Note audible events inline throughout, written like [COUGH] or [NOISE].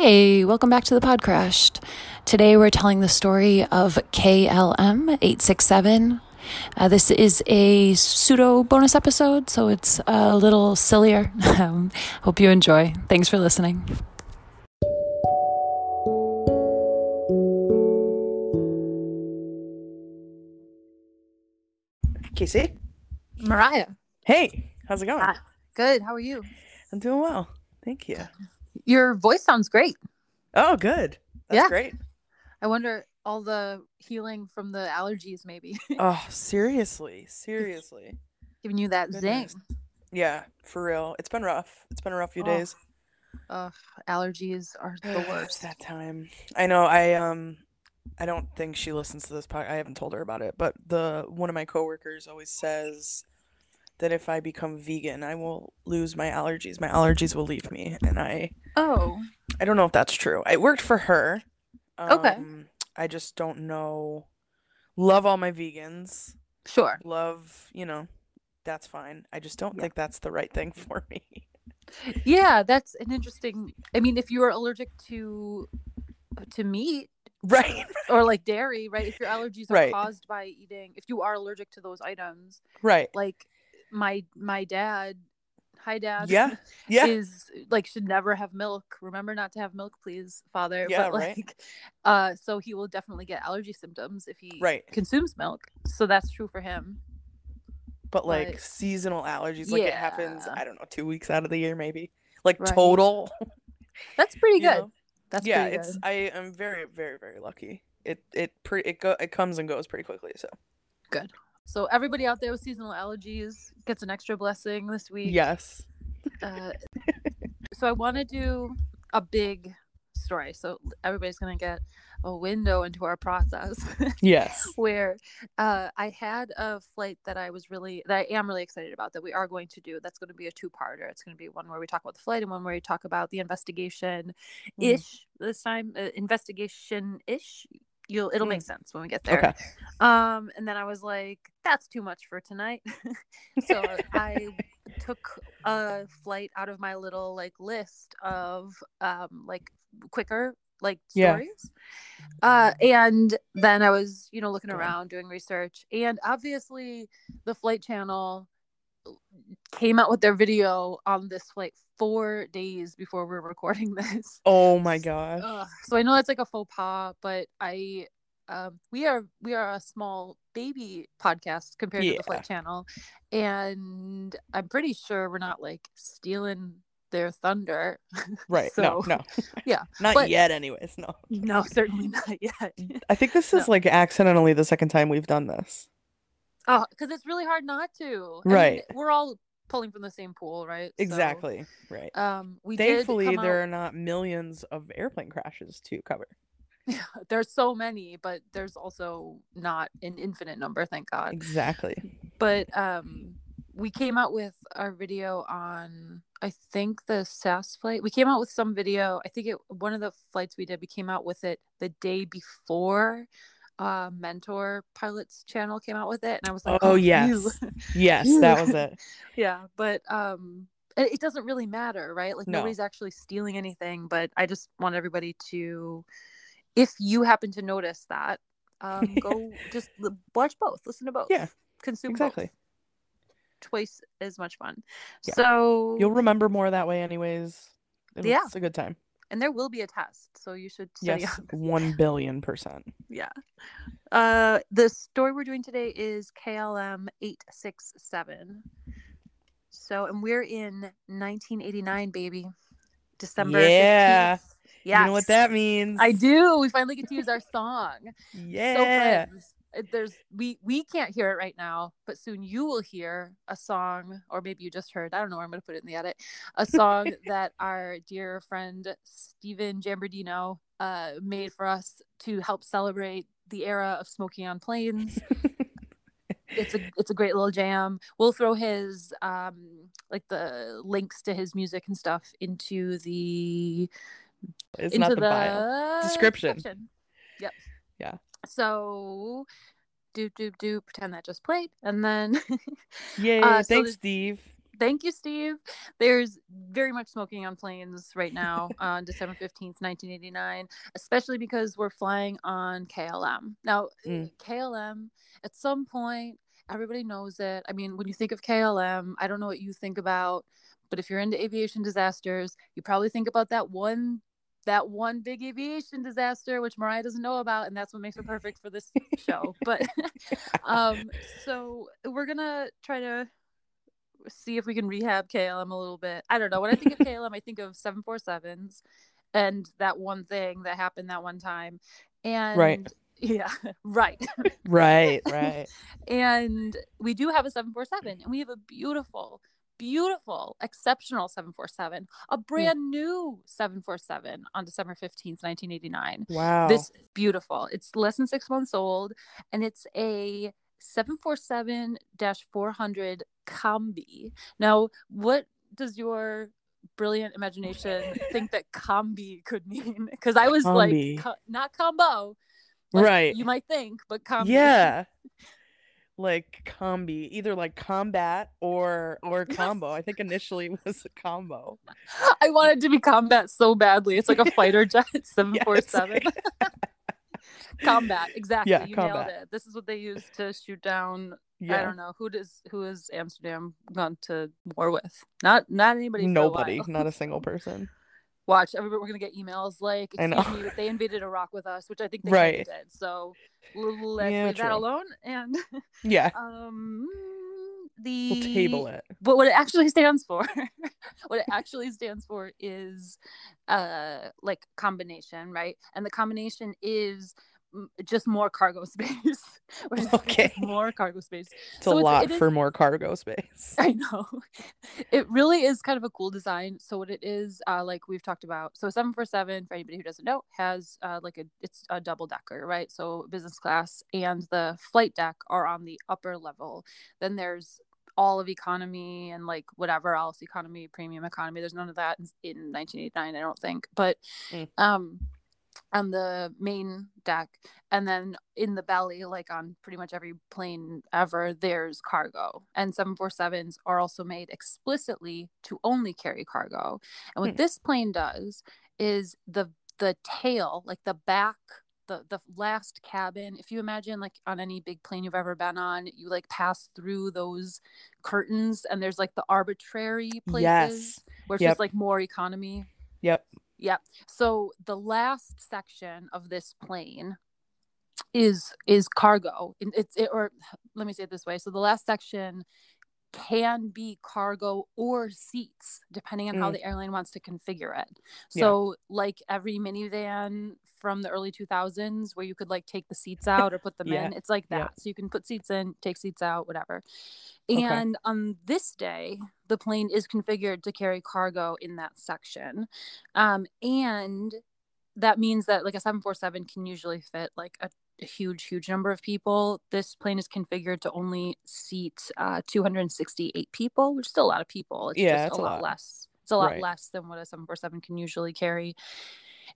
Hey, welcome back to the Pod Crashed. Today we're telling the story of KLM 867. Uh, this is a pseudo bonus episode, so it's a little sillier. [LAUGHS] Um, hope you enjoy. Thanks for listening. Casey. Mariah. Hey, how's it going? Hi. Good. How are you? I'm doing well. Thank you. Your voice sounds great. Oh, good. That's Yeah. great. I wonder all the healing from the allergies maybe [LAUGHS] Oh, seriously. Seriously. giving you that Goodness. zing. Yeah, for real. It's been rough. It's been a rough few Oh, days. Ugh, allergies are the [SIGHS] worst. that time. I know. I um I don't think she listens to this podcast. I haven't told her about it, but the one of my coworkers always says that if I become vegan, I will lose my allergies. My allergies will leave me, and I Oh, I don't know if that's true. It worked for her. Okay. Um, I just don't know. Love all my vegans. sure. Love, you know, that's fine. I just don't Yeah. think that's the right thing [LAUGHS] for me. Yeah, that's an interesting. I mean, if you are allergic to to meat [LAUGHS] right. or like dairy, right? If your allergies are Right. caused by eating, if you are allergic to those items, Right. like my my dad, hi dad, Yeah. Yeah. is like should never have milk. Remember not to have milk, please, father. Yeah, but [LAUGHS] right. like uh so he will definitely get allergy symptoms if he Right. consumes milk. So that's true for him. But like but- seasonal allergies, like it happens, I don't know, two weeks out of the year maybe. Like Right. total. That's pretty good. know? That's yeah, it's good. I am very, very, very lucky. It it pre it go it comes and goes pretty quickly, so So everybody out there with seasonal allergies gets an extra blessing this week. yes. Uh, so I want to do a big story. So everybody's gonna get a window into our process. [LAUGHS] Yes. where uh, I had a flight that I was really that I am really excited about that we are going to do. That's going to be a two-parter. It's going to be one where we talk about the flight and one where we talk about the investigation Mm. ish this time. Uh, investigation ish. You'll it'll make Mm. sense when we get there. Okay. Um, and then I was like, that's too much for tonight. [LAUGHS] so I [LAUGHS] took a flight out of my little like list of um like quicker like Yeah. stories. Uh and then I was, you know, looking around doing research and obviously the flight channel came out with their video on this like 4 days before we're recording [LAUGHS] this. Oh my gosh. Ugh. So I know that's like a faux pas, but I um we are we are a small baby podcast compared to the Yeah. Flight Channel, and I'm pretty sure we're not like stealing their thunder. [LAUGHS] Right. So no, no. [LAUGHS] yeah, Not but- yet anyways, no. no, certainly not yet. I think this is No. like accidentally the second time we've done this. Oh, because it's really hard not to. I mean, Right. we're all pulling from the same pool, right? So, Exactly. Right. um, we Thankfully, there out- are not millions of airplane crashes to cover. Yeah, [LAUGHS] there's so many, but there's also not an infinite number, thank God. Exactly. but um we came out with our video on i think the sas flight we came out with some video i think it one of the flights we did we came out with it the day before uh Mentour pilots channel came out with it and i was like Oh, phew." yes. [LAUGHS] Yes, that was it. yeah but um it, it doesn't really matter right like No. nobody's actually stealing anything but i just want everybody to if you happen to notice that um [LAUGHS] go just l- watch both listen to both Yeah, consume both Exactly. twice as much fun. Yeah. So You'll remember more that way, anyways. It'll- Yeah. It's a good time. And there will be a test, so you should study Yes. up. 1 billion percent. [LAUGHS] Yeah. Uh, the story we're doing today is KLM eight six seven. So, and we're in 1989, baby. December. Yeah. 15th. Yes. You know what that means? I do. We finally get to use our song. [LAUGHS] So Yeah. friends, uh, there's we we can't hear it right now, but soon you will hear a song, or maybe you just heard. I don't know. where I'm gonna put it in the edit. A song [LAUGHS] that our dear friend Steven Jambardino uh, made for us to help celebrate the era of smoking on planes. it's a it's a great little jam. We'll throw his um like the links to his music and stuff into the it's into not the, bio. Description. Yep. Yeah. So do do do pretend that just played and then [LAUGHS] Yay. Uh, Thanks, Steve. Thank you, Steve. There's very much smoking on planes right now [LAUGHS] on December 15th, 1989, especially because we're flying on KLM. Now, Mm. KLM, at some point, everybody knows it. I mean, when you think of KLM, I don't know what you think about, but if you're into aviation disasters, you probably think about that one that one big aviation disaster which mariah doesn't know about and that's what makes it perfect for this show. [LAUGHS] But [LAUGHS] um so we're gonna try to see if we can rehab klm a little bit. I don't know. When i think of [LAUGHS] klm i think of 747s and that one thing that happened that one time. And right. yeah right. Right, right. and we do have a 747 and we have a beautiful beautiful exceptional 747 a hmm. brand new 747 on december 15th 1989 Wow. this is beautiful it's less than six months old and it's a 747-400 combi now what does your brilliant imagination think that combi could mean [LAUGHS] because i was Combi. like co- not combo like right. you might think but combi Yeah. [LAUGHS] Like combi, either like combat or or combo. I think initially it was a combo. [LAUGHS] I wanted to be combat so badly. It's like a [LAUGHS] fighter jet [LAUGHS] 747. combat, exactly. Yeah, you combat. nailed it. This is what they use to shoot down. I don't know who does who is Amsterdam gone to war with? Not not anybody. a Nobody, not a single person. Watch, everybody. We're gonna get emails like, I know. me, but they invaded Iraq with us," which I think they Right. did. So let's Yeah, leave that alone. And [LAUGHS] Yeah. um, the We'll table it. but what it actually stands for [LAUGHS] what it actually stands for is uh like combination right and the combination is just more cargo [LAUGHS] space Okay. more cargo space. It's So a it's- lot it is- for more cargo space. [LAUGHS] i know. It really is kind of a cool design. So what it is uh like we've talked about so 747 for anybody who doesn't know has uh like a it's a double decker right? So business class and the flight deck are on the upper level. Then there's all of economy and like whatever else economy premium economy. There's none of that in 1989 i don't think. But Mm. um on the main deck and then in the belly like on pretty much every plane ever there's cargo and 747s are also made explicitly to only carry cargo and what Hmm. this plane does is the the tail like the back the the last cabin if you imagine like on any big plane you've ever been on you like pass through those curtains and there's like the arbitrary places Yes. where it's Yep. just like more economy Yep. Yep. So the last section of this plane is is cargo. It's it, or let me say it this way. So the last section can be cargo or seats depending on how Mm. the airline wants to configure it. Yeah. So like every minivan from the early 2000s where you could like take the seats out or put them Yeah. in. It's like that. Yeah. So you can put seats in, take seats out, whatever. Okay. And on this day, the plane is configured to carry cargo in that section. Um, and that means that like a 747 can usually fit like a, a huge, huge number of people. This plane is configured to only seat uh, 268 people, which is still a lot of people. It's Yeah, just it's a lot, lot. less. It's a lot Right. less than what a 747 can usually carry.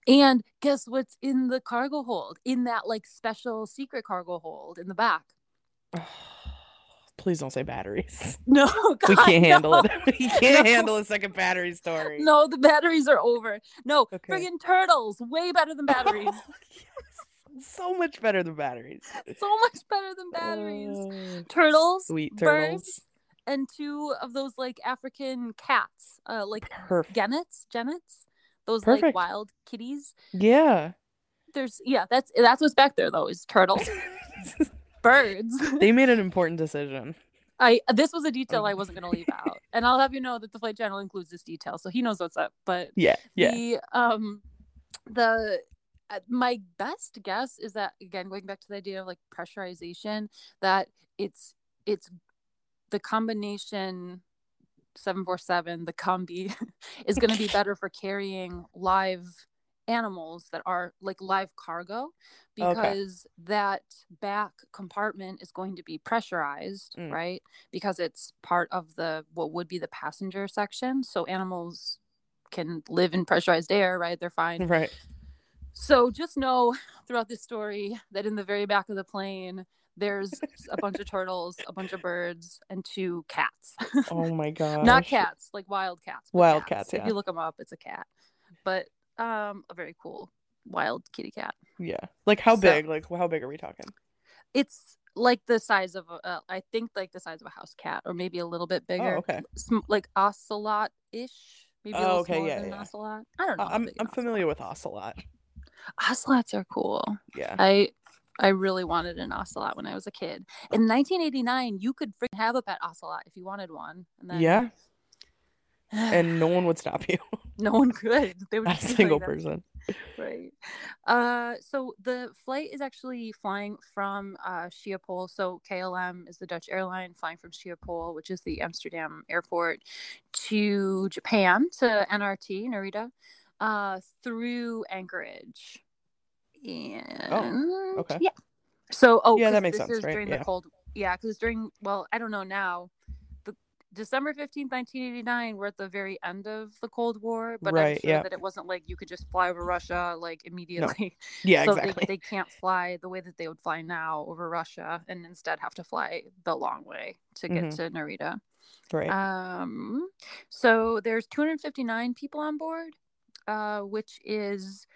And guess what's in the cargo hold? In that like special secret cargo hold in the back. [SIGHS] Please don't say batteries. [LAUGHS] No, [LAUGHS] We can't handle no. it. [LAUGHS] We can't No. handle a second battery story. No, the batteries are over. No, Okay. friggin' turtles, way better than batteries. So much better than batteries. [LAUGHS] so much better than batteries. Oh, Turtles, Sweet birds, turtles. and two of those like African cats, uh, like Perfect. genets, genets, those like wild kitties. Yeah. There's yeah, that's that's what's back there though is turtles, [LAUGHS] birds. [LAUGHS] they made an important decision. I this was a detail I wasn't gonna leave out, and I'll have you know that the flight channel includes this detail, so he knows what's up. But Yeah. Yeah. the um the uh, my best guess is that again going back to the idea of like pressurization that it's it's the combination 747 the combi [LAUGHS] is going to be [LAUGHS] better for carrying live animals that are like live cargo because that back compartment is going to be pressurized Mm. right because it's part of the what would be the passenger section so animals can live in pressurized air right they're fine Right. So just know throughout this story that in the very back of the plane, there's a bunch of turtles, a bunch of birds, and two cats. Oh my god. [LAUGHS] Not cats, like wild cats. Wild cats, If yeah. you look them up, it's a cat, but um, a very cool wild kitty cat. Yeah. Like how So- big? Like how big are we talking? It's like the size of, a, uh, I think, like the size of a house cat, or maybe a little bit bigger. Oh, okay. Sm- like ocelot ish. Maybe a Oh, little okay, yeah, yeah. ocelot. I don't know. Uh, I'm I'm familiar with ocelot. Ocelot- Ocelots are cool. Yeah. I I really wanted an ocelot when I was a kid. In 1989, you could freaking have a pet ocelot if you wanted one. And then, Yeah. And no [SIGHS] one would stop you. no one could. They would Not a single like, person. right uh so the flight is actually flying from uh schiphol so klm is the dutch airline flying from schiphol which is the amsterdam airport to japan to nrt narita uh through anchorage and okay. yeah so oh Yeah, that makes this sense, is right? during Yeah. the cold yeah because during well i don't know now the december 15th 1989 we're at the very end of the cold war but i'm sure yeah. that it wasn't like you could just fly over russia like immediately [LAUGHS] Yeah, so exactly. they, they can't fly the way that they would fly now over russia and instead have to fly the long way to get Mhm. to narita right. um so there's 259 people on board uh which is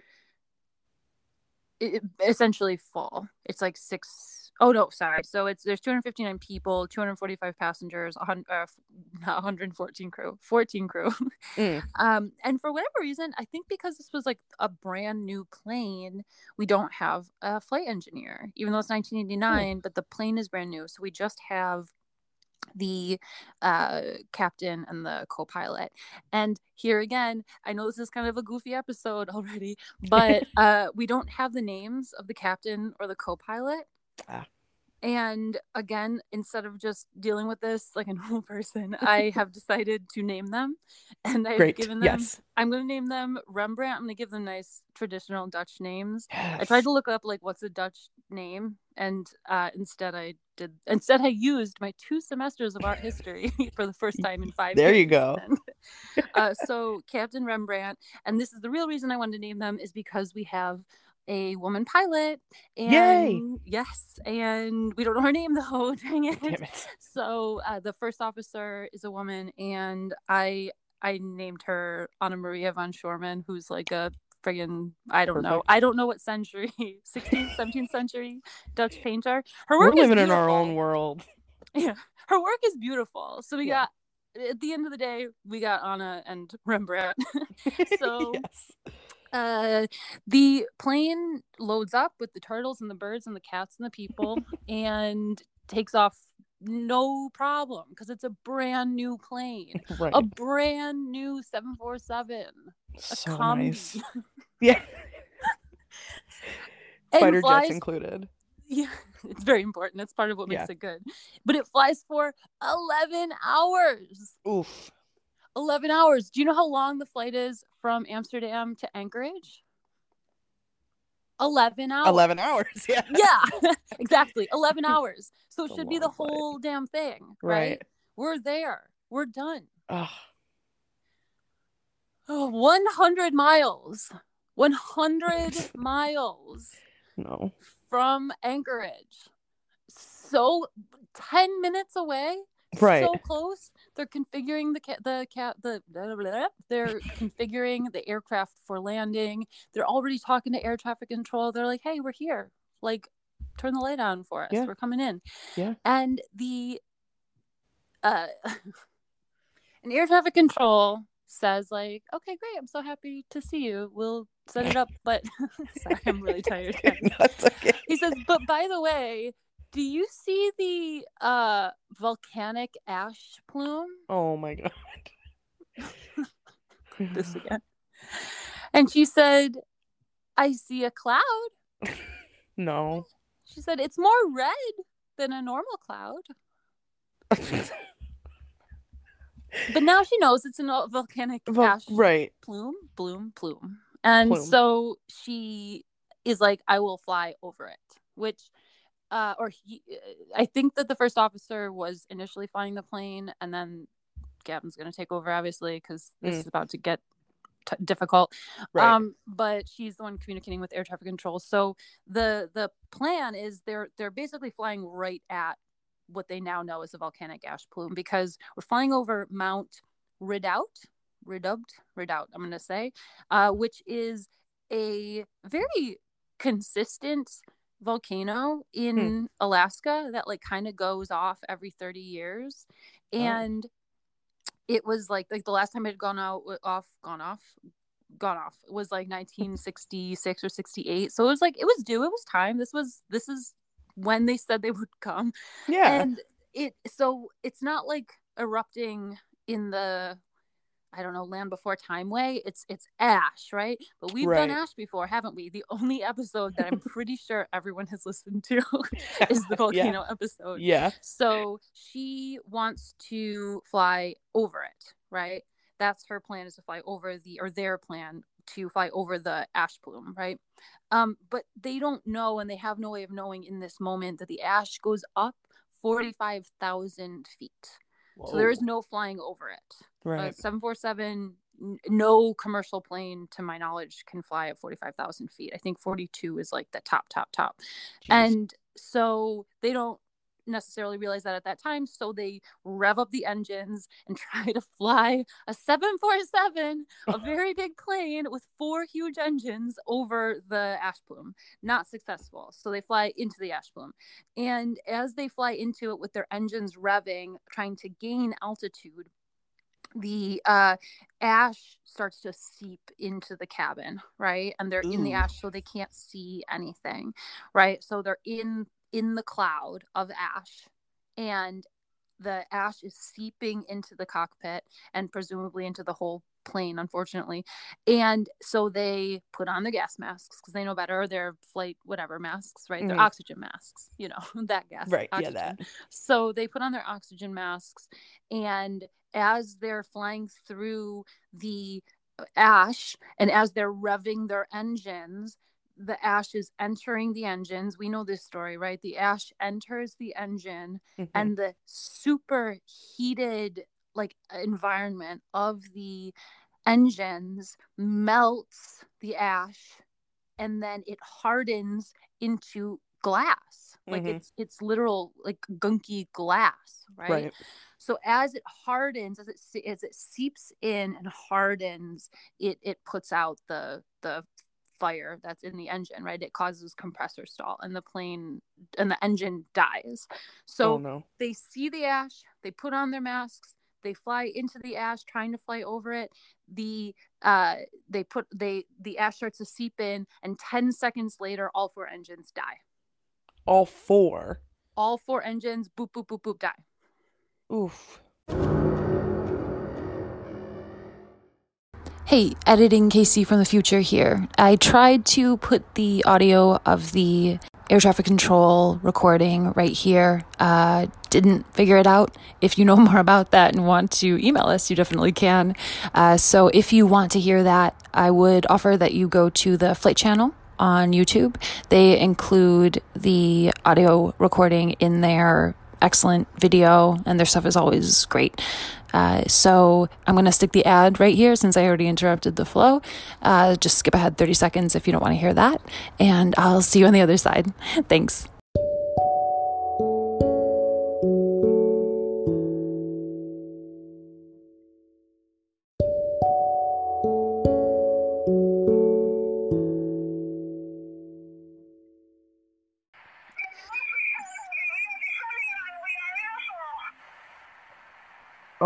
essentially full. It's like six oh no sorry. So it's there's 259 people 245 passengers 100 uh, [LAUGHS] not 114 crew 14 crew. Mm. [LAUGHS] um and for whatever reason i think because this was like a brand new plane we don't have a flight engineer even though it's 1989 but the plane is brand new. So we just have the uh, captain and the co-pilot and here again i know this is kind of a goofy episode already but [LAUGHS] uh, we don't have the names of the captain or the co-pilot Ah. and again instead of just dealing with this like a [LAUGHS] normal person i have decided to name them and i've Great. given them Yes. i'm going to name them rembrandt i'm going to give them nice traditional dutch names I tried to look up like what's a Dutch name, and uh, instead I did. [LAUGHS] Instead, I used my two semesters of art history [LAUGHS] for the first time in five. There you go. Uh, so Captain Rembrandt, and this is the real reason I wanted to name them is because we have a woman pilot. And Yay! Yes, and we don't know her name though. [LAUGHS] Dang it. Damn it. So uh, the first officer is a woman, and I I named her Anna Maria von Schorman, who's like a friggin' I don't know. I don't know what century, [LAUGHS] 16th, 17th century Dutch painter. Her We're work is living in our own world. [LAUGHS] Yeah, her work is beautiful. So we Yeah. got at the end of the day, we got Anna and Rembrandt. [LAUGHS] So- yes. uh the plane loads up with the turtles and the birds and the cats and the people and takes off no problem because it's a brand new plane [LAUGHS] Right. a brand new 747 a so combi nice. [LAUGHS] Yeah. [LAUGHS] Fighter flies- jets included. yeah it's very important it's part of what makes Yeah. it good but it flies for 11 hours Oof. 11 hours do you know how long the flight is from amsterdam to anchorage 11 hours 11 hours. [LAUGHS] Yeah. yeah [LAUGHS] exactly 11 [LAUGHS] hours so it should be the flight. whole damn thing right, Right. we're there we're done Ugh. oh, 100 miles 100 miles no. from anchorage so 10 minutes away Right. so close they're configuring the cat the cat the blah, blah, blah. they're [LAUGHS] configuring the aircraft for landing. They're already talking to air traffic control. They're like hey we're here. Like turn the light on for us. Yeah. we're coming in. Yeah. and the uh [LAUGHS] an air traffic control says like okay great. I'm so happy to see you. We'll set it up but [LAUGHS] sorry. I'm really tired. Okay. he says but by the way do you see the uh volcanic ash plume Oh my god. [LAUGHS] this again and she said i see a cloud [LAUGHS] no. she said it's more red than a normal cloud [LAUGHS] but now she knows it's a volcanic Vol- ash right. plume bloom plume and Plume. so she is like i will fly over it which uh or he i think that the first officer was initially flying the plane and then gavin's going to take over obviously because this Mm. is about to get t- difficult. Right. Um, but she's the one communicating with air traffic control. So the the plan is they're they're basically flying right at what they now know is a volcanic ash plume because we're flying over Mount Redoubt, Redoubt, Redoubt. I'm going to say, uh, which is a very consistent volcano hmm. in Alaska that like kind of goes off every 30 years Oh. and it was like like the last time it had gone out off gone off gone off it was like hmm. 1966 or 68 so it was like it was due it was time this was this is when they said they would come yeah. and it so it's not like erupting in the I don't know, land before time way. It's it's ash, right? But we've done ash before, haven't we? The only episode that I'm pretty [LAUGHS] sure everyone has listened to [LAUGHS] is the [LAUGHS] Yeah. volcano episode. yeah. So she wants to fly over it, right? That's her plan is to fly over the or their plan to fly over the ash plume, right? Um, but they don't know and they have no way of knowing in this moment that the ash goes up 45,000 feet. So there is no flying over it. Uh, right. 747 n- no commercial plane to my knowledge can fly at 45,000 feet. I think 42 is like the top top top. Jeez. And so they don't necessarily realize that at that time. So they rev up the engines and [LAUGHS] try to fly a 747, a [LAUGHS] very big plane with four huge engines over the ash plume. Not successful. So they fly into the ash plume. And as they fly into it with their engines revving, trying to gain altitude, the uh, ash starts to seep into the cabin, right? And they're in the ash, so they can't see anything, right? So they're in in the cloud of ash, and the ash is seeping into the cockpit and presumably into the whole plane, unfortunately. And so they put on their gas masks because they know better. Their flight whatever masks, right? Their Mhm. oxygen masks, you know, [LAUGHS] that gas. Right, yeah, that. So they put on their oxygen masks, and as they're flying through the ash and as they're revving their engines, the ash is entering the engines. We know this story, right? The ash enters the engine, Mhm. and the super heated like environment of the engines melts the ash and then it hardens into glass like Mhm. it's it's literal like gunky glass right? right. so as it hardens as it as it seeps in and hardens it it puts out the the fire that's in the engine right it causes compressor stall and the plane and the engine dies so oh no. they see the ash they put on their masks they fly into the ash trying to fly over it the uh they put they the ash starts to seep in and 10 seconds later all four engines die All four. all four engines boop boop boop boop die Oof. Hey, editing Casey from the future here. I tried to put the audio of the air traffic control recording right here. Uh, didn't figure it out. If you know [LAUGHS] more about that and want to email us, you definitely can. Uh, so if you want to hear that, I would offer that you go to the Flight channel on YouTube. They include the audio recording in their excellent video, and their stuff is always great. Uh, so I'm going to stick the ad right here since I already interrupted the flow. Uh, just skip ahead 30 seconds if you don't want to hear that. And I'll see you on the other side. [LAUGHS] Thanks.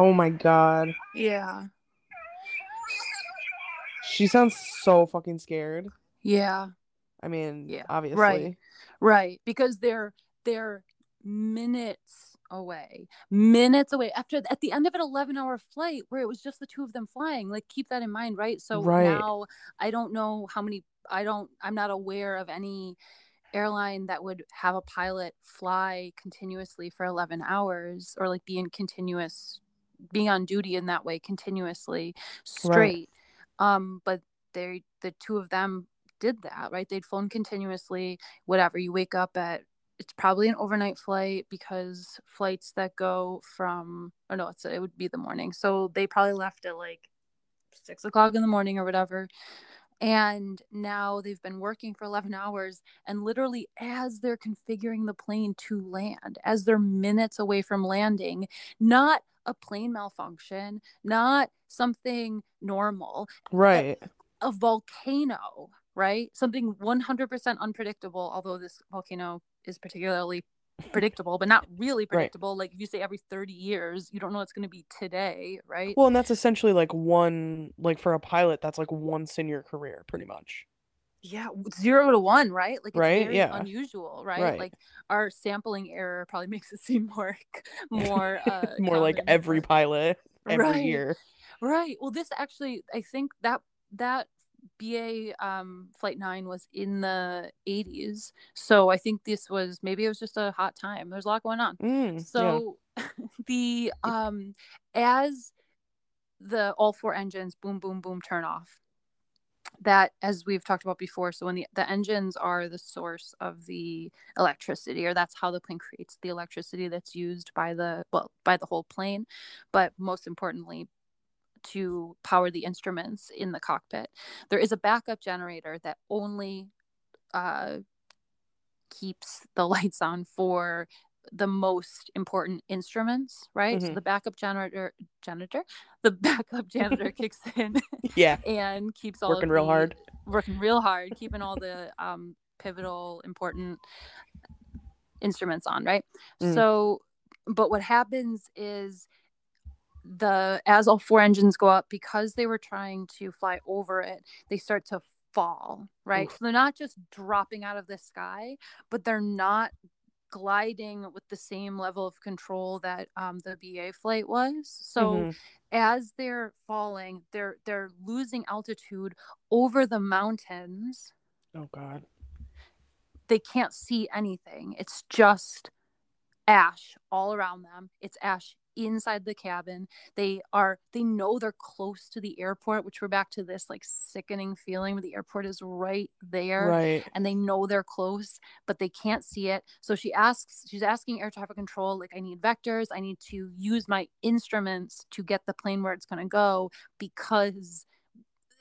Oh my god. yeah She sounds so fucking scared. yeah I mean, Yeah, obviously. right. right because they're they're minutes away minutes away after at the end of an 11 hour flight where it was just the two of them flying like keep that in mind right so Right. now i don't know how many i don't i'm not aware of any airline that would have a pilot fly continuously for 11 hours or like be in continuous being on duty in that way continuously straight um but they the two of them did that right they'd flown continuously whatever you wake up at it's probably an overnight flight because flights that go from or no it's it would be the morning so they probably left at like six o'clock in the morning or whatever. And now they've been working for 11 hours. And literally, as they're configuring the plane to land, as they're minutes away from landing, not a plane malfunction, not something normal, Right. a, a volcano, right? Something 100% unpredictable, although this volcano is particularly predictable, but not really predictable. Like if you say every 30 years, you don't know it's going to be today, right? Well, and that's essentially like one like for a pilot, that's like once in your career, pretty much. Yeah, zero to one, right? Like it's Right, very yeah. unusual, right? Right. Like our sampling error probably [LAUGHS] makes it seem more more uh [LAUGHS] More like every pilot every Right. year. Right. Well, this actually, I think that that BA um, Flight Nine was in the 80s, so I think this was maybe it was just a hot time. There's a lot going on. Mm, yeah. So [LAUGHS] the um as the all four engines boom boom boom turn off. That as we've talked about before, so when the, the engines are the source of the electricity, or that's how the plane creates the electricity that's used by the well by the whole plane, but most importantly to power the instruments in the cockpit. There is a backup generator that only uh, keeps the [LAUGHS] lights on for the most important instruments, right? So Mhm. the backup janitor, janitor, the [LAUGHS] backup janitor [LAUGHS] kicks in Yeah. and keeps all Working real the- hard. working real hard, keeping all the um, pivotal, important instruments on, right? Mm. So, but what happens is the as all four engines go up because they were trying to fly over it, they start to fall, right? Oof. So they're not just dropping out of the sky, but they're not gliding with the same level of control that um, the BA flight was. So Mhm. as they're falling, they're they're losing altitude over the mountains. Oh god. They can't see anything. It's just ash all around them. It's ash inside the cabin. They are they know they're close to the airport, which we're back to this like sickening feeling where the airport is right there. Right. and they know they're close but they can't see it so she asks she's asking air traffic control like i need vectors i need to use my instruments to get the plane where it's going to go because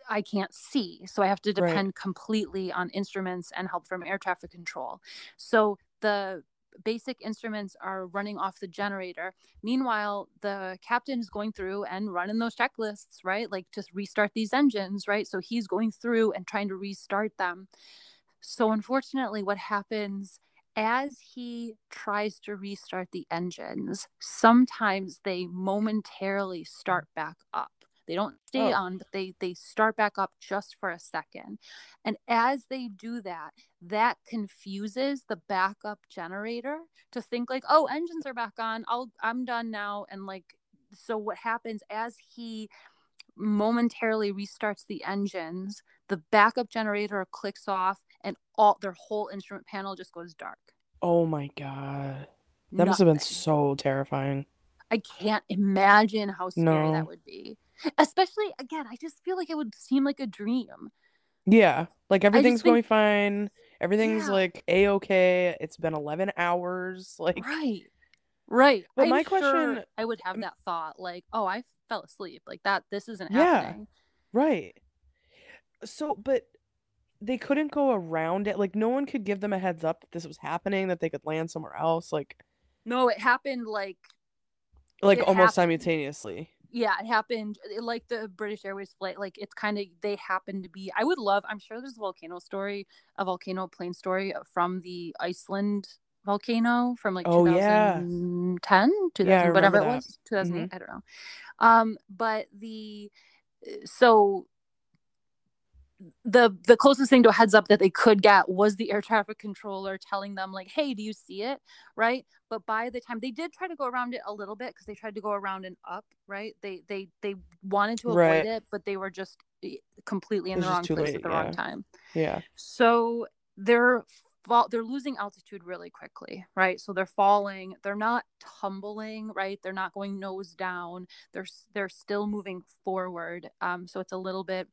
i can't see so i have to Right. depend completely on instruments and help from air traffic control so the basic instruments are running off the generator. Meanwhile the captain is going through and running those checklists right? Like just restart these engines right? So he's going through and trying to restart them. So unfortunately what happens as he tries to restart the engines sometimes they momentarily start back up they don't stay Oh. on but they they start back up just for a second and as they do that that confuses the backup generator to think like oh engines are back on i'll i'm done now and like so what happens as he momentarily restarts the engines the backup generator clicks off and all their whole instrument panel just goes dark Oh my god. That must have been so terrifying. I can't imagine how scary No. that would be. Especially again, I just feel like it would seem like a dream. Yeah. Like everything's think- going fine. Everything's Yeah. like a okay. It's been 11 hours. [LAUGHS] Like Right. Right. But I'm my sure question- I would have that thought like, oh, I fell asleep. Like that this isn't Yeah. happening. Right. So, but they couldn't go around it. Like, no one could give them a heads up that this was happening, that they could land somewhere else. Like, No, it happened like like almost happened. simultaneously. Yeah, it happened uh, like the British Airways flight. Like it's kind of they happen to be. I would love. I'm sure there's a volcano story, a volcano plane story from the Iceland volcano from like Oh, yeah. 2010, 2000, Yeah, whatever it that. was, 2008. I don't know. Um, but the so the the closest thing to a heads up that they could get was the air traffic controller telling them like hey do you see it? Right? But by the time they did try to go around it a little bit because they tried to go around and up right? They they they wanted to avoid Right. it but they were just eh, completely in the wrong place late, at the yeah. wrong time. Yeah. so they're fall they're losing altitude really quickly right? So they're falling they're not tumbling right? They're not going nose down. They're they're still moving forward um so it's a little bit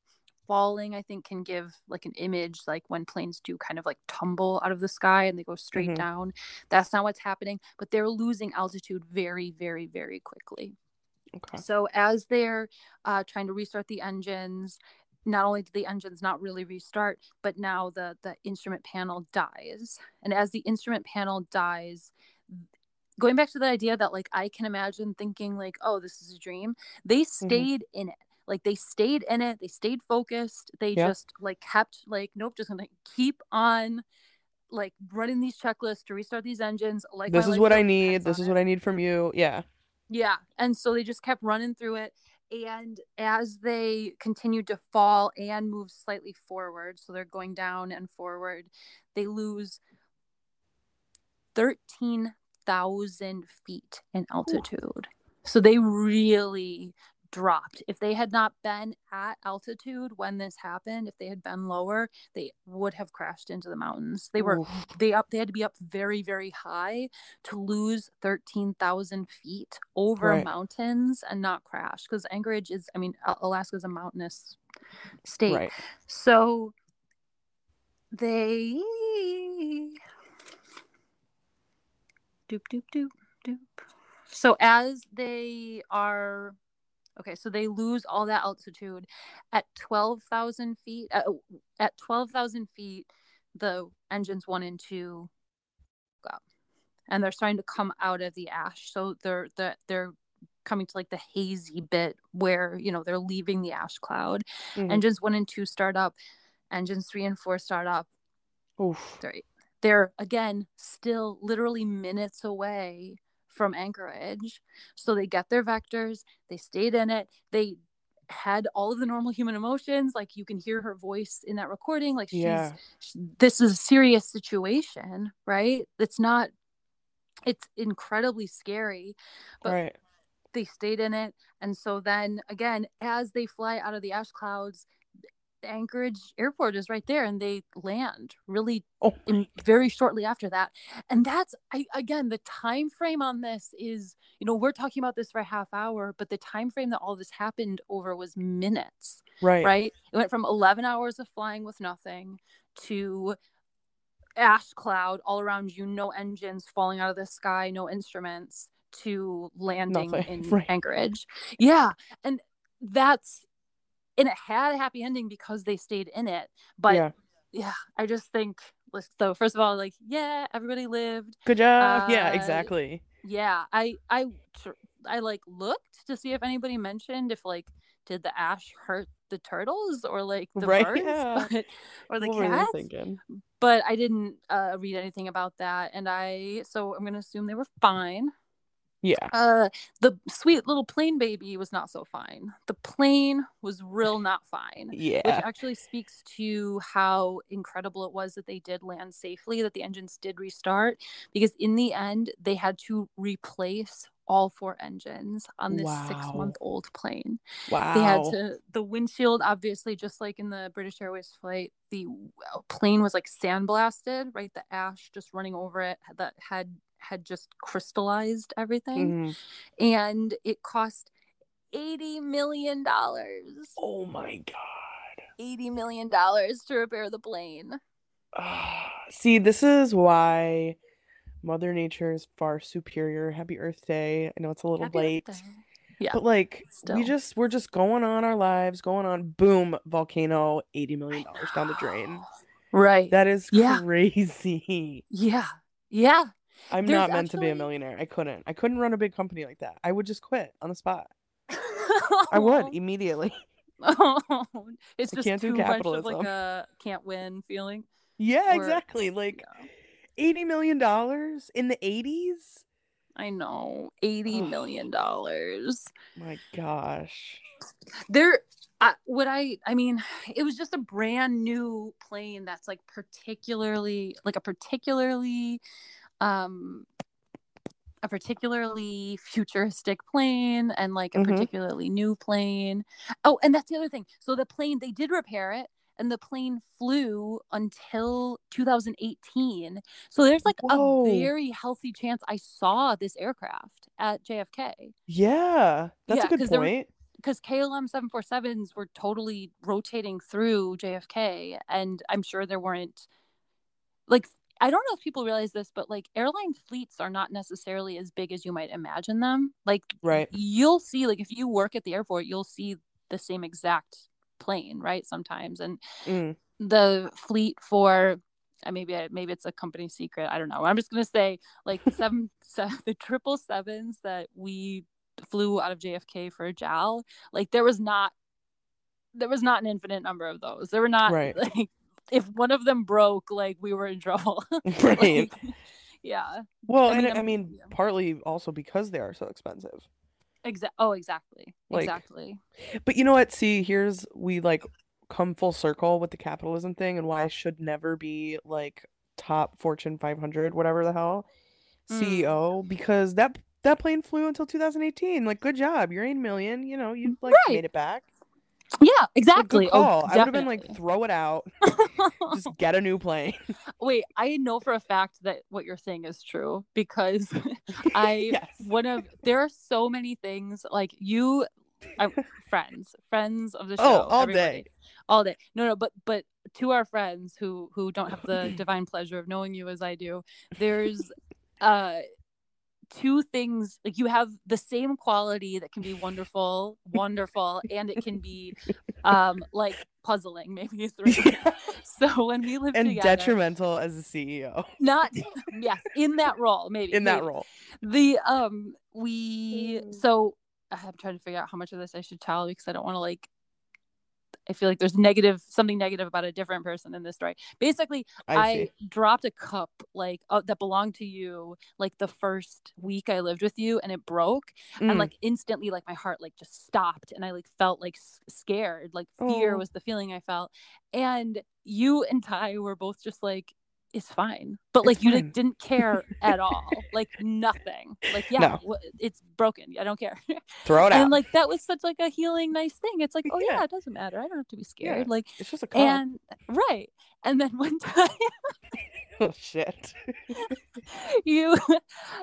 falling i think can give like an image like when planes do kind of like tumble out of the sky and they go straight Mhm. down that's not what's happening but they're losing altitude very very very quickly Okay. So as they're uh, trying to restart the engines, not only do the engines not really restart, but now the the instrument panel dies. And as the instrument panel dies, going back to the idea that like I can imagine thinking like, oh, this is a dream. They stayed mm-hmm. in it. Like they stayed in it. They stayed focused. They just like kept like, nope, just gonna keep on like running these checklists to restart these engines. Like this is what I need. This is it. what I need from you. Yeah. Yeah. And so they just kept running through it. And as they continued to fall and move slightly forward, so they're going down and forward, they lose 13,000 feet in altitude. Ooh. So they really dropped. If they had not been at altitude when this happened, if they had been lower, they would have crashed into the mountains. They were Ooh. they up they had to be up very very high to lose 13,000 feet over right. mountains and not crash because Anchorage is I mean Alaska is a mountainous state. Right. So they doop doop doop doop. So as they are Okay, so they lose all that altitude at 12,000 feet. At, at 12,000 feet, the engines one and two go. And they're starting to come out of the ash. So they're, they're, they're coming to like the hazy bit where, you know, they're leaving the ash cloud. Mm-hmm. Engines one and two start up, engines three and four start up. Oof. They're, they're again still literally minutes away from Anchorage. So they get their vectors, they stayed in it, they had all of the normal human emotions like you can hear her voice in that recording like she's yeah. she, this is a serious situation right it's not it's incredibly scary but right. they stayed in it and so then again as they fly out of the ash clouds Anchorage airport is right there and they land really oh. in, very shortly after that. And that's I again the time frame on this is, you know, we're talking about this for a half hour, but the time frame that all this happened over was minutes. Right. Right? It went from 11 hours of flying with nothing to ash cloud all around you, no engines falling out of the sky, no instruments to landing Nothing. [LAUGHS] in right. Anchorage. Yeah. And that's and it had a happy ending because they stayed in it. But yeah, yeah I just think so. First of all, like yeah, everybody lived. Good job. Uh, yeah, exactly. Yeah, I I I like looked to see if anybody mentioned if like did the ash hurt the turtles or like the right, birds [LAUGHS] yeah. but, or the what cats. But I didn't uh, read anything about that, and I so I'm gonna assume they were fine. Yeah. Uh, the sweet little plane baby was not so fine. The plane was real not fine. Yeah. Which actually speaks to how incredible it was that they did land safely, that the engines did restart, because in the end, they had to replace all four engines on this wow. six month old plane. Wow. They had to, the windshield, obviously, just like in the British Airways flight, the plane was like sandblasted, right? The ash just running over it that had had just crystallized everything mm-hmm. and it cost 80 million dollars. Oh my god. 80 million dollars to repair the plane. Uh, [SIGHS] see this is why mother nature is far superior. Happy earth day. I know it's a little happy late yeah but like Still. we just we're just going on our lives going on boom volcano 80 million dollars down the drain. right. That is yeah. crazy. Yeah. Yeah I'm There's not meant actually... to be a millionaire. I couldn't. I couldn't run a big company like that. I would just quit on the spot. [LAUGHS] I would immediately. Oh, [LAUGHS] it's just too much of like a can't win feeling. Yeah, or, exactly. Like yeah. eighty million dollars in the eighties. I know, eighty million dollars. My gosh. There, uh, what I, I mean, it was just a brand new plane that's like particularly, like a particularly um a particularly futuristic plane and like a mm-hmm. particularly new plane. Oh, and that's the other thing. So the plane they did repair it and the plane flew until 2018. So there's like Whoa. a very healthy chance I saw this aircraft at JFK. Yeah, that's yeah, a good point. Because KLM 747s were totally rotating through JFK, and I'm sure there weren't like I don't know if people realize this, but like airline fleets are not necessarily as big as you might imagine them. Like Right. you'll see like if you work at the airport, you'll see the same exact plane, right? Sometimes. And Mm. the fleet for uh, maybe maybe it's a company secret. I don't know. I'm just gonna say like [LAUGHS] seven, se- the triple sevens that we flew out of JFK for JAL. Like there was not there was not an infinite number of those. There were not Right. [LAUGHS] like if one of them broke, like we were in trouble. [LAUGHS] [LAUGHS] Right. Like, yeah. Well, I and mean, I I'm- mean, yeah. partly also because they are so expensive. Exactly. Oh, exactly. Like- exactly. But you know what? See, here's we like come full circle with the capitalism thing and why I should never be like top Fortune 500, whatever the hell, Mm. CEO because that that plane flew until 2018. Like, good job. You're 8 million. You know, you like Right. made it back. Yeah. Exactly. Oh, I would have been like, throw it out. [LAUGHS] Just get a new plane. [LAUGHS] Wait, I know for a fact that what you're saying is true because [LAUGHS] I yes. one of there are so many things like you I, friends friends of the show Oh, all everybody, day. all day no no but but to our friends who who don't have the divine pleasure of knowing you as i do there's uh two things like you have the same quality that can be wonderful wonderful and it can be um like puzzling [LAUGHS] maybe is the right word. so when we live and together detrimental as a CEO not yes in that role maybe in that maybe role. the um we Mm. so i'm trying to figure out how much of this i should tell because i don't want to like i feel like there's negative something negative about a different person in this story basically I, i, dropped a cup like uh, that belonged to you like the first week i lived with you and it broke and Mm. like instantly like my heart like just stopped and i like felt like s- scared like fear Oh. was the feeling i felt and you and ty were both just like it's fine but like It's you fine. like didn't care [LAUGHS] at all like nothing like yeah No. wha- it's broken i don't care throw it out. and like that was such like a healing nice thing it's like oh yeah, Yeah. it doesn't matter i don't have to be Yeah. scared like it's just a cup. and right and then one [LAUGHS] time [LAUGHS] oh shit. you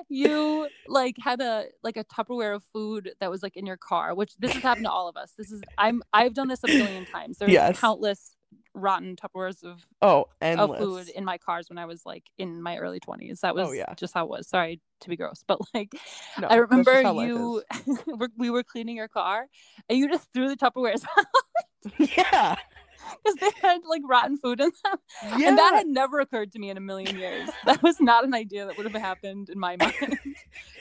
you like had a like a tupperware of food that was like in your car which this has happened to all of us this is i'm i've done this a million times there's Yes. countless rotten tupperwares of Oh, of food in my cars when i was like in my early 20s that oh, was Oh, yeah. just how it was sorry to be gross [LAUGHS] but like No, i remember you [LAUGHS] we were cleaning your car and you just threw the tupperwares [LAUGHS] is. yeah. because they had like rotten food in them Yeah. and that had never occurred to me in a million years that was not an idea that would have happened in my mind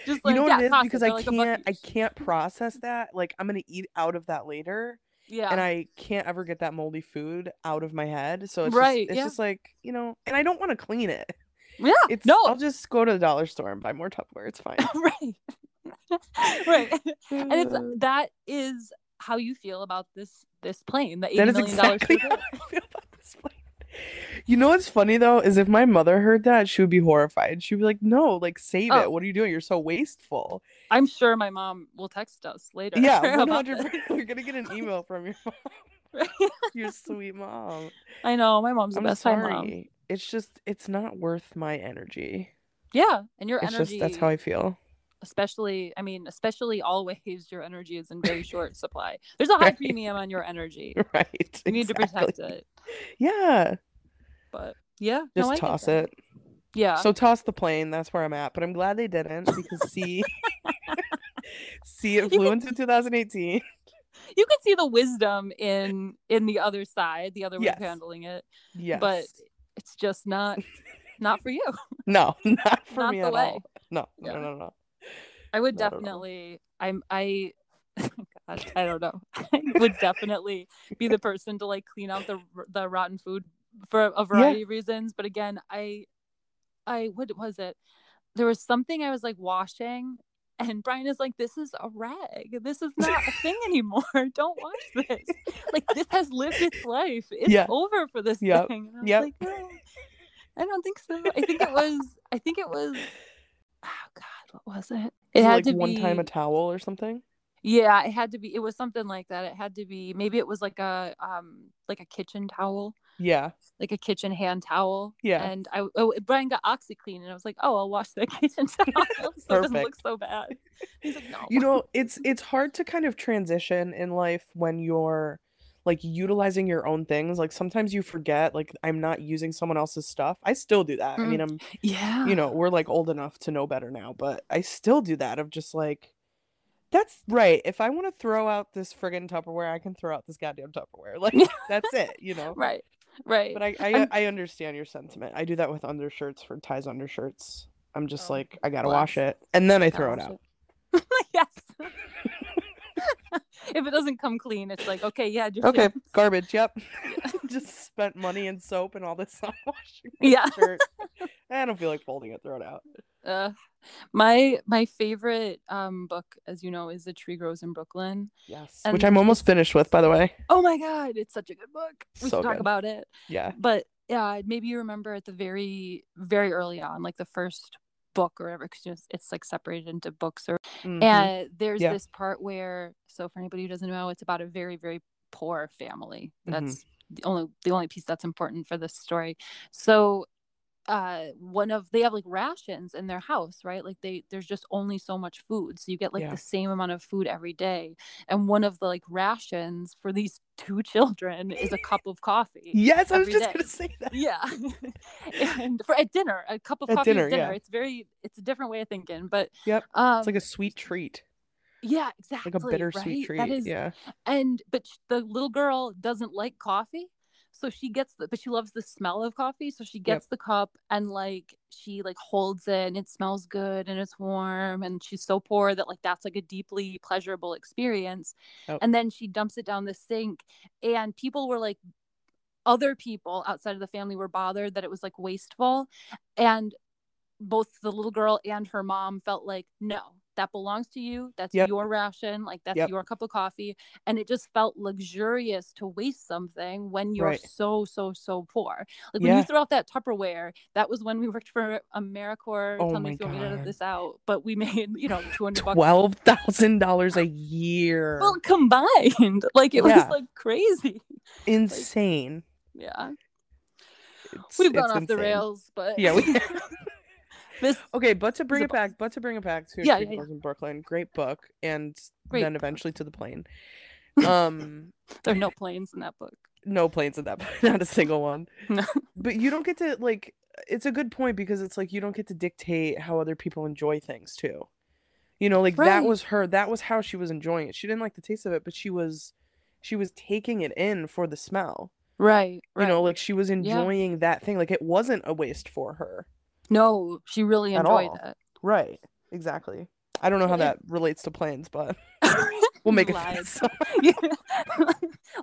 just you like know what yeah, it is because I like can't I can't process that. Like I'm gonna eat out of that later, yeah and I can't ever get that moldy food out of my head. So it's Right, just, it's yeah. just like you know, and I don't want to clean it. yeah It's no I'll just go to the dollar store and buy more Tupperware. It's fine. [LAUGHS] right [LAUGHS] right [LAUGHS] and it's [SIGHS] that is how you feel about this this plane the 80 that is million dollars exactly how I feel about this plane. You know what's funny though is if my mother heard that, she would be horrified. She'd be like, "No, like save Oh. it. What are you doing? You're so wasteful." i'm sure my mom will text us later Yeah, [LAUGHS] one about hundred. this. We're gonna get an email from your mom. [LAUGHS] Your sweet mom. i know my mom's the I'm best time mom sorry. It's just it's not worth my energy. yeah and your It's energy just that's how I feel. Especially i mean especially always your energy is in very [LAUGHS] short supply there's a high Right. premium on your energy Right. you need to protect it Yeah. but yeah Just no, toss it. yeah So toss the plane. That's where I'm at. But I'm glad they didn't because see, see, it flew into 2018. you can see the wisdom in in the other side the other way Yes. of handling it Yes. but it's just not not for you [LAUGHS] no, not for not me at way. all. No, no, Yeah. no, no. I would Not at all. definitely i'm i [LAUGHS] God, i don't know. [LAUGHS] I would definitely be the person to like clean out the the rotten food for a variety of reasons but again i i what was it? There was something i was like washing and brian is like this is a rag. This is not a thing [LAUGHS] anymore. Don't wash this. Like this has lived its life. It's Yeah. over for this Yep. thing. And i was Yep. like no, i don't think so. I think it was i think it was [SIGHS] oh god what was it it had like to one be time a towel or something. yeah, it had to be. It was something like that. It had to be. Maybe it was like a um like a kitchen towel, Yeah, like a kitchen hand towel. Yeah. And I oh, Brian got OxiClean, and I was like, oh, I'll wash the [LAUGHS] kitchen towel so it doesn't look so bad. He's like, no. you know, it's it's hard to kind of transition in life when you're like utilizing your own things. Like sometimes you forget, like I'm not using someone else's stuff. I still do that. I mean, I'm, Yeah. you know, we're like old enough to know better now, but I still do that of just like, that's right. If I want to throw out this friggin' Tupperware, I can throw out this goddamn Tupperware. [LAUGHS] Like [LAUGHS] that's it, you know. Right. Right. But I I, I understand your sentiment. I do that with undershirts for ties undershirts. I'm just Oh, like I gotta bless. wash it and then I throw it out. [LAUGHS] yes. [LAUGHS] if it doesn't come clean, it's like, okay, yeah, just Okay, garbage. Yep. [LAUGHS] [LAUGHS] just spent money and soap and all this on washing Yeah. I don't feel like folding it. Throw it out. Uh, my my favorite um book, as you know, is The Tree Grows in Brooklyn. Yes. And Which I'm almost finished with, by the way. Oh my god, it's such a good book. We So should talk good. about it. Yeah. But yeah, maybe you remember at the very very early on, like the first book or whatever, because it's like separated into books or Mhm. and there's Yeah. this part where so for anybody who doesn't know it's about a very very poor family that's the only the only piece that's important for this story so uh one of they have like rations in their house right like they there's just only so much food so you get like Yeah. the same amount of food every day and one of the like rations for these [LAUGHS] two children is a cup of coffee Yes, I was just day. gonna say that. yeah [LAUGHS] and for at dinner a cup of At coffee dinner, at dinner yeah. it's very it's a different way of thinking but Yep. um It's like a sweet treat. yeah exactly Like a bittersweet right? treat. that is Yeah. and but the little girl doesn't like coffee so she gets the but she loves the smell of coffee so she gets the cup and like she like holds it and it smells good and it's warm and she's so poor that like that's like a deeply pleasurable experience Yep. and then she dumps it down the sink and people were like other people outside of the family were bothered that it was like wasteful and both the little girl and her mom felt like no that belongs to you that's Yep. your ration like that's Yep. your cup of coffee and it just felt luxurious to waste something when you're Right. so so so poor like when you throw out that tupperware that was when we worked for americorps Oh tell my me if you want me to this out but we [LAUGHS] made you know 200 bucks Twelve thousand dollars a [LAUGHS] year. well combined [LAUGHS] like it Yeah. was like crazy Insane. yeah It's- we've gone off the rails but Yeah, we this Okay, but to bring it back, but to bring it back to Yeah, yeah, yeah. In Brooklyn, great book, and Great then book. eventually to the plane. [LAUGHS] Um, there are no planes in that book no planes in that book, [LAUGHS] not a single one. No. But you don't get to like. It's a good point because it's like you don't get to dictate how other people enjoy things too. You know, like that was her. That was how she was enjoying it. She didn't like the taste of it, but she was, she was taking it in for the smell. right You know, like she was enjoying that thing. Like it wasn't a waste for her. No she really enjoyed all. it Right. Exactly. I don't know how that relates to planes, but [LAUGHS] we'll make it. [LAUGHS] Yeah. [LAUGHS]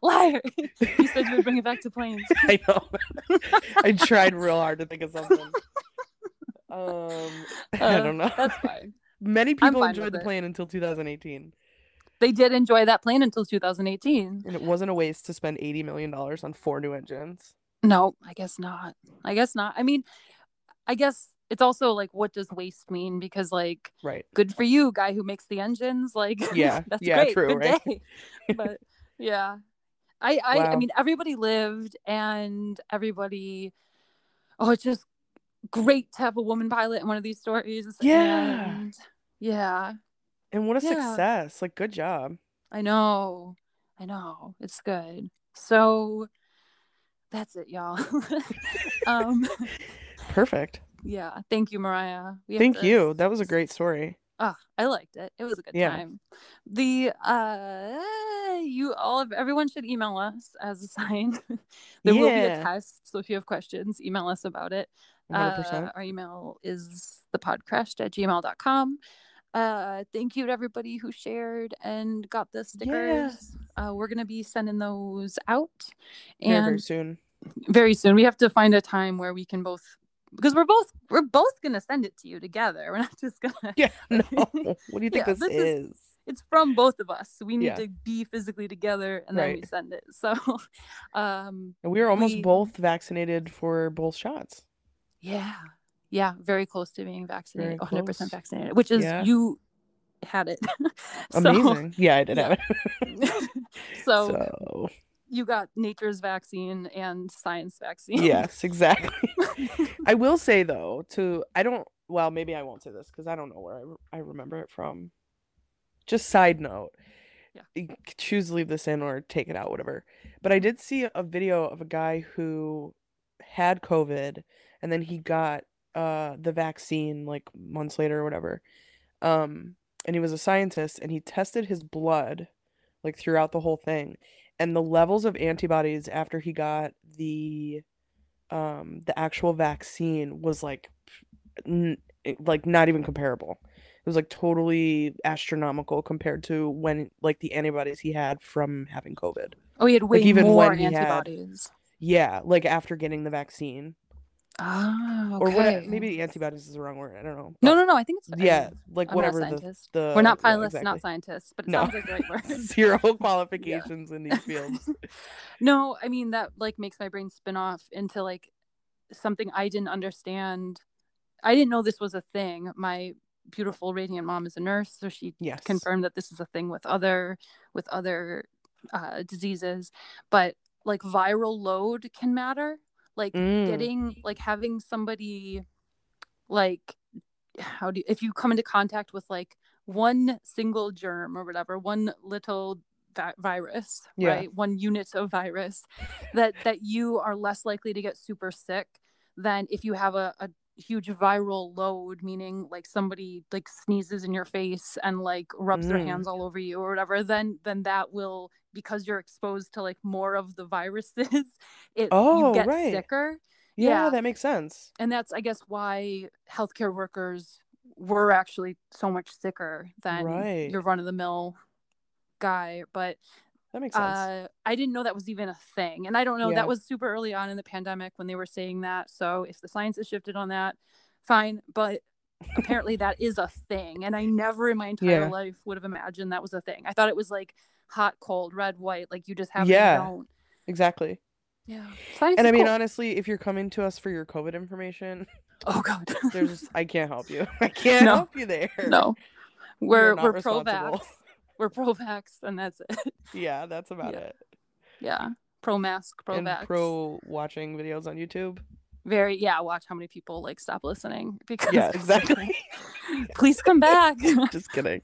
Liar. You said you would bring it back to planes. I know. I tried real hard to think of something. Um, I Uh, don't know. That's fine. Many people fine enjoyed the it. plane until 2018, They did enjoy that plane until 2018. and it wasn't a waste to spend 80 million dollars on four new engines. No, I guess not. I guess not. I mean, I guess it's also like, what does waste mean? Because, like, Right. good for you, guy who makes the engines. Like, [LAUGHS] Yeah, that's yeah, great. true, good right? day. [LAUGHS] But yeah, I, I, I mean, everybody lived, and everybody. Oh, it's just great to have a woman pilot in one of these stories. Yeah. and yeah, And what a Yeah. success! Like, good job. I know, I know, it's good. So that's it, y'all. [LAUGHS] um, Perfect. yeah, thank you, Mariah. We Thank to you. That was a great story. Ah, I liked it. It was a good Yeah. time. The uh you all of everyone should email us as a [LAUGHS] sign. there will be a test. So if you have questions, email us about it. 100%. Uh, our email is thepodcrashed at gmail.com. Uh thank you to everybody who shared and got the stickers. Uh we're gonna be sending those out very, very soon. very soon. We have to find a time where we can both because we're both we're both gonna send it to you together. We're not just gonna Yeah. [LAUGHS] No. What do you think Yeah, this, this is- is? it's from both of us. So we need Yeah. to be physically together and then we send it. So [LAUGHS] um And we are almost we- both vaccinated for both shots. yeah. Yeah, very close to being vaccinated, 100% vaccinated, which is Yeah. you had it. [LAUGHS] So- Amazing. yeah, I did have it. so, so you got nature's vaccine and science vaccine. yes, exactly. [LAUGHS] [LAUGHS] I will say though, to I don't. Well, maybe I won't say this because I don't know where I, re- I remember it from. Just side note, Yeah. choose to leave this in or take it out, whatever. But I did see a video of a guy who had COVID and then he got uh the vaccine like months later or whatever. Um, and he was a scientist and he tested his blood like throughout the whole thing. And the levels of antibodies after he got the um the actual vaccine was like n- like not even comparable. It was like totally astronomical compared to when like the antibodies he had from having COVID. Oh, he had way even more when he had- antibodies. Yeah, like after getting the vaccine. Ah, okay. Or what maybe antibodies is the wrong word. I don't know. No, no, no. I think it's fine. Yeah, like I'm whatever not the, the We're not yeah, pilots, exactly. not scientists, but it No. sounds like the right [LAUGHS] word. Zero [LAUGHS] qualifications in these fields. [LAUGHS] no, I mean that like makes my brain spin off into like something I didn't understand. I didn't know this was a thing. My beautiful radiant mom is a nurse, so she Yes. confirmed that this is a thing with other with other uh, diseases. But like viral load can matter. Like Mm. getting like having somebody like how do you, if you come into contact with like one single germ or whatever, one little vi- virus, Yeah. right? One unit of virus that that you are less likely to get super sick than if you have a, a huge viral load meaning like somebody like sneezes in your face and like rubs their Mm. hands all over you or whatever then then that will because you're exposed to like more of the viruses [LAUGHS] it Oh, you get right. sicker Yeah, Yeah. that makes sense. and that's i guess why healthcare workers were actually so much sicker than Right. your run-of-the-mill guy but That makes sense. uh, i didn't know that was even a thing and i don't know Yeah. that was super early on in the pandemic when they were saying that so if the science has shifted on that fine but apparently that is a thing and i never in my entire Yeah. life would have imagined that was a thing i thought it was like hot cold red white like you just have Yeah. exactly. yeah science And I mean, cool. honestly, if you're coming to us for your COVID information, oh god there's I can't help you. [LAUGHS] I can't No. help you there. no We are we're we're pro vax we're pro vax and that's it [LAUGHS] Yeah, that's about Yeah. it. yeah pro mask pro vax pro watching videos on YouTube. very yeah watch how many people like stop listening because Yeah, exactly. [LAUGHS] please come back [LAUGHS] Just kidding.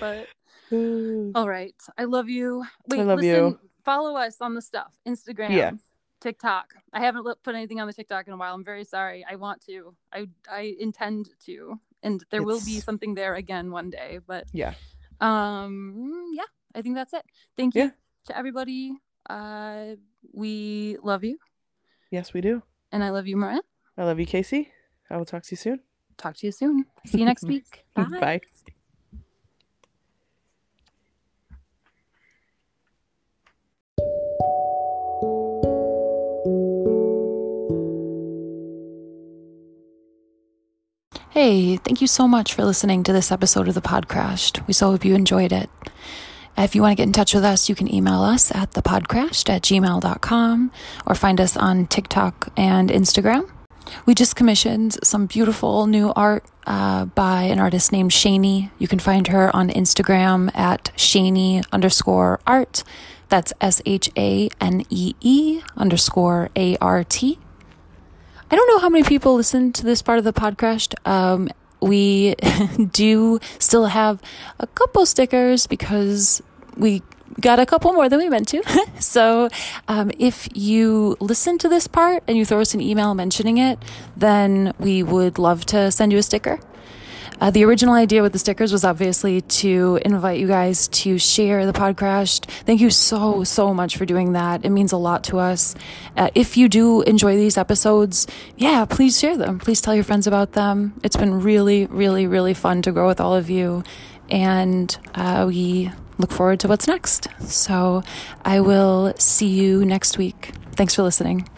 but [SIGHS] all right i love you wait love listen you. follow us on the stuff instagram Yeah. tiktok i haven't put anything on the tiktok in a while i'm very sorry i want to i i intend to and there will be something there again one day but Yeah. Um yeah i think that's it thank you Yeah. to everybody uh we love you Yes, we do. and i love you Maria. I love you, Casey. I will talk to you soon. talk to you soon see you next [LAUGHS] week bye. Bye. Hey, thank you so much for listening to this episode of the Podcrashed. We so hope you enjoyed it. If you want to get in touch with us, you can email us at thepodcrashed at gmail.com or find us on TikTok and Instagram. We just commissioned some beautiful new art uh, by an artist named Shanee. You can find her on Instagram at Shanee underscore art. That's S H A N E E underscore A R T. I don't know how many people listen to this part of the podcast. Um, we [LAUGHS] do still have a couple stickers because we got a couple more than we meant to. [LAUGHS] so um, if you listen to this part and you throw us an email mentioning it, then we would love to send you a sticker. Uh, the original idea with the stickers was obviously to invite you guys to share the podcast. Thank you so, so much for doing that. It means a lot to us. Uh, if you do enjoy these episodes, yeah, please share them. Please tell your friends about them. It's been really, really, really fun to grow with all of you. And uh, we look forward to what's next. So I will see you next week. Thanks for listening.